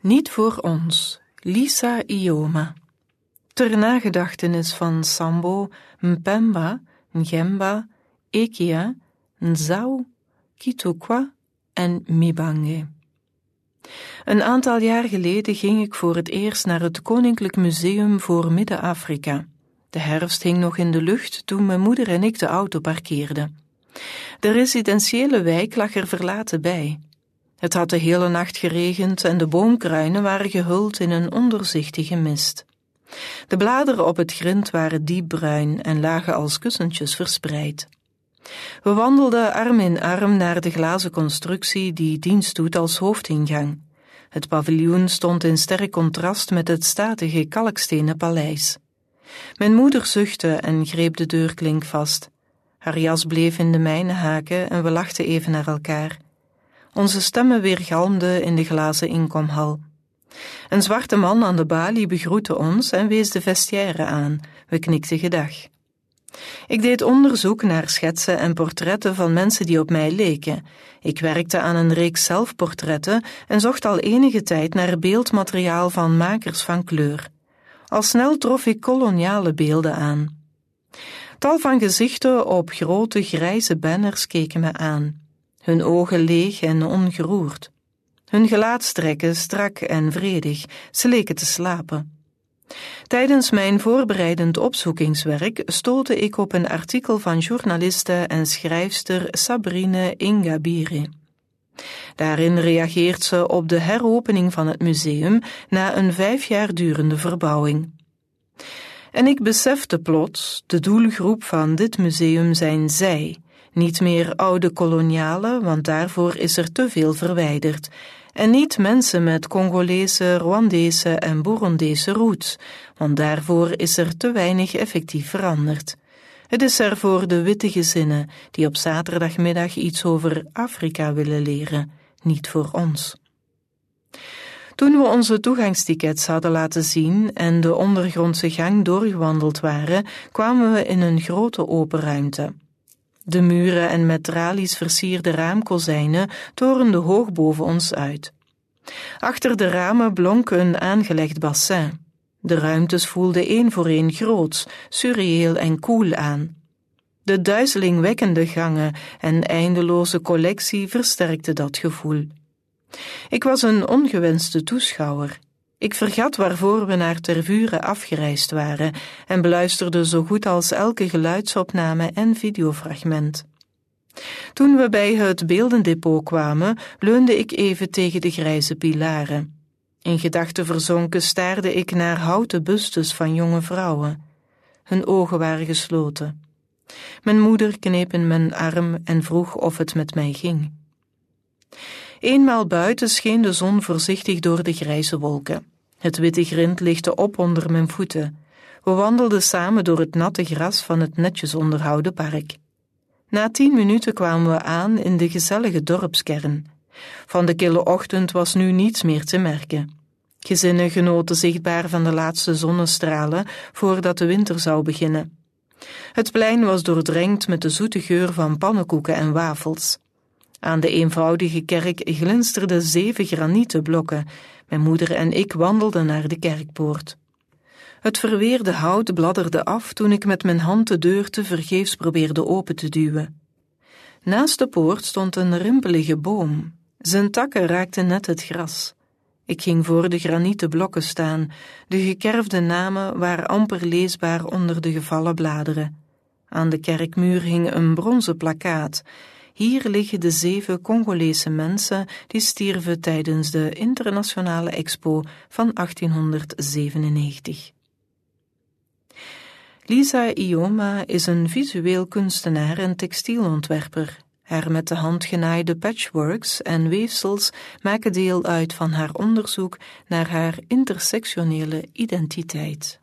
Niet voor ons, Lisa Ioma. Ter nagedachtenis van Sambo, Mpemba, Ngemba, Ekia, Nzau, Kitukwa en Mibange. Een aantal jaar geleden ging ik voor het eerst naar het Koninklijk Museum voor Midden-Afrika. De herfst hing nog in de lucht toen mijn moeder en ik de auto parkeerden. De residentiële wijk lag er verlaten bij. Het had de hele nacht geregend en de boomkruinen waren gehuld in een onderzichtige mist. De bladeren op het grind waren diepbruin en lagen als kussentjes verspreid. We wandelden arm in arm naar de glazen constructie die dienst doet als hoofdingang. Het paviljoen stond in sterk contrast met het statige kalkstenen paleis. Mijn moeder zuchtte en greep de deurklink vast. Haar jas bleef in de mijne haken en we lachten even naar elkaar. Onze stemmen weergalmden in de glazen inkomhal. Een zwarte man aan de balie begroette ons en wees de vestiaire aan. We knikten gedag. Ik deed onderzoek naar schetsen en portretten van mensen die op mij leken. Ik werkte aan een reeks zelfportretten en zocht al enige tijd naar beeldmateriaal van makers van kleur. Al snel trof ik koloniale beelden aan. Tal van gezichten op grote grijze banners keken me aan, hun ogen leeg en ongeroerd. Hun gelaatstrekken strak en vredig, ze leken te slapen. Tijdens mijn voorbereidend opzoekingswerk stootte ik op een artikel van journaliste en schrijfster Sabrine Ingabire. Daarin reageert ze op de heropening van het museum na een vijf jaar durende verbouwing. En ik besefte plots, de doelgroep van dit museum zijn zij, niet meer oude kolonialen, want daarvoor is er te veel verwijderd, en niet mensen met Congolese, Rwandese en Burundese roots, want daarvoor is er te weinig effectief veranderd. Het is er voor de witte gezinnen die op zaterdagmiddag iets over Afrika willen leren, niet voor ons. Toen we onze toegangstickets hadden laten zien en de ondergrondse gang doorgewandeld waren, kwamen we in een grote open ruimte. De muren en met tralies versierde raamkozijnen torenden hoog boven ons uit. Achter de ramen blonk een aangelegd bassin. De ruimtes voelden één voor één groots, surreëel en koel aan. De duizelingwekkende gangen en eindeloze collectie versterkte dat gevoel. Ik was een ongewenste toeschouwer. Ik vergat waarvoor we naar Tervuren afgereisd waren en beluisterde zo goed als elke geluidsopname en videofragment. Toen we bij het beeldendepot kwamen, leunde ik even tegen de grijze pilaren. In gedachten verzonken staarde ik naar houten bustes van jonge vrouwen. Hun ogen waren gesloten. Mijn moeder kneep in mijn arm en vroeg of het met mij ging. Eenmaal buiten scheen de zon voorzichtig door de grijze wolken. Het witte grind lichtte op onder mijn voeten. We wandelden samen door het natte gras van het netjes onderhouden park. Na tien minuten kwamen we aan in de gezellige dorpskern. Van de kille ochtend was nu niets meer te merken. Gezinnen genoten zichtbaar van de laatste zonnestralen voordat de winter zou beginnen. Het plein was doordrenkt met de zoete geur van pannenkoeken en wafels. Aan de eenvoudige kerk glinsterden zeven granieten blokken. Mijn moeder en ik wandelden naar de kerkpoort. Het verweerde hout bladderde af toen ik met mijn hand de deur te vergeefs probeerde open te duwen. Naast de poort stond een rimpelige boom. Zijn takken raakten net het gras. Ik ging voor de granieten blokken staan. De gekerfde namen waren amper leesbaar onder de gevallen bladeren. Aan de kerkmuur hing een bronzen plakkaat. Hier liggen de zeven Congolese mensen die stierven tijdens de internationale expo van 1897. Lisa Ioma is een visueel kunstenaar en textielontwerper. Haar met de hand genaaide patchworks en weefsels maken deel uit van haar onderzoek naar haar intersectionele identiteit.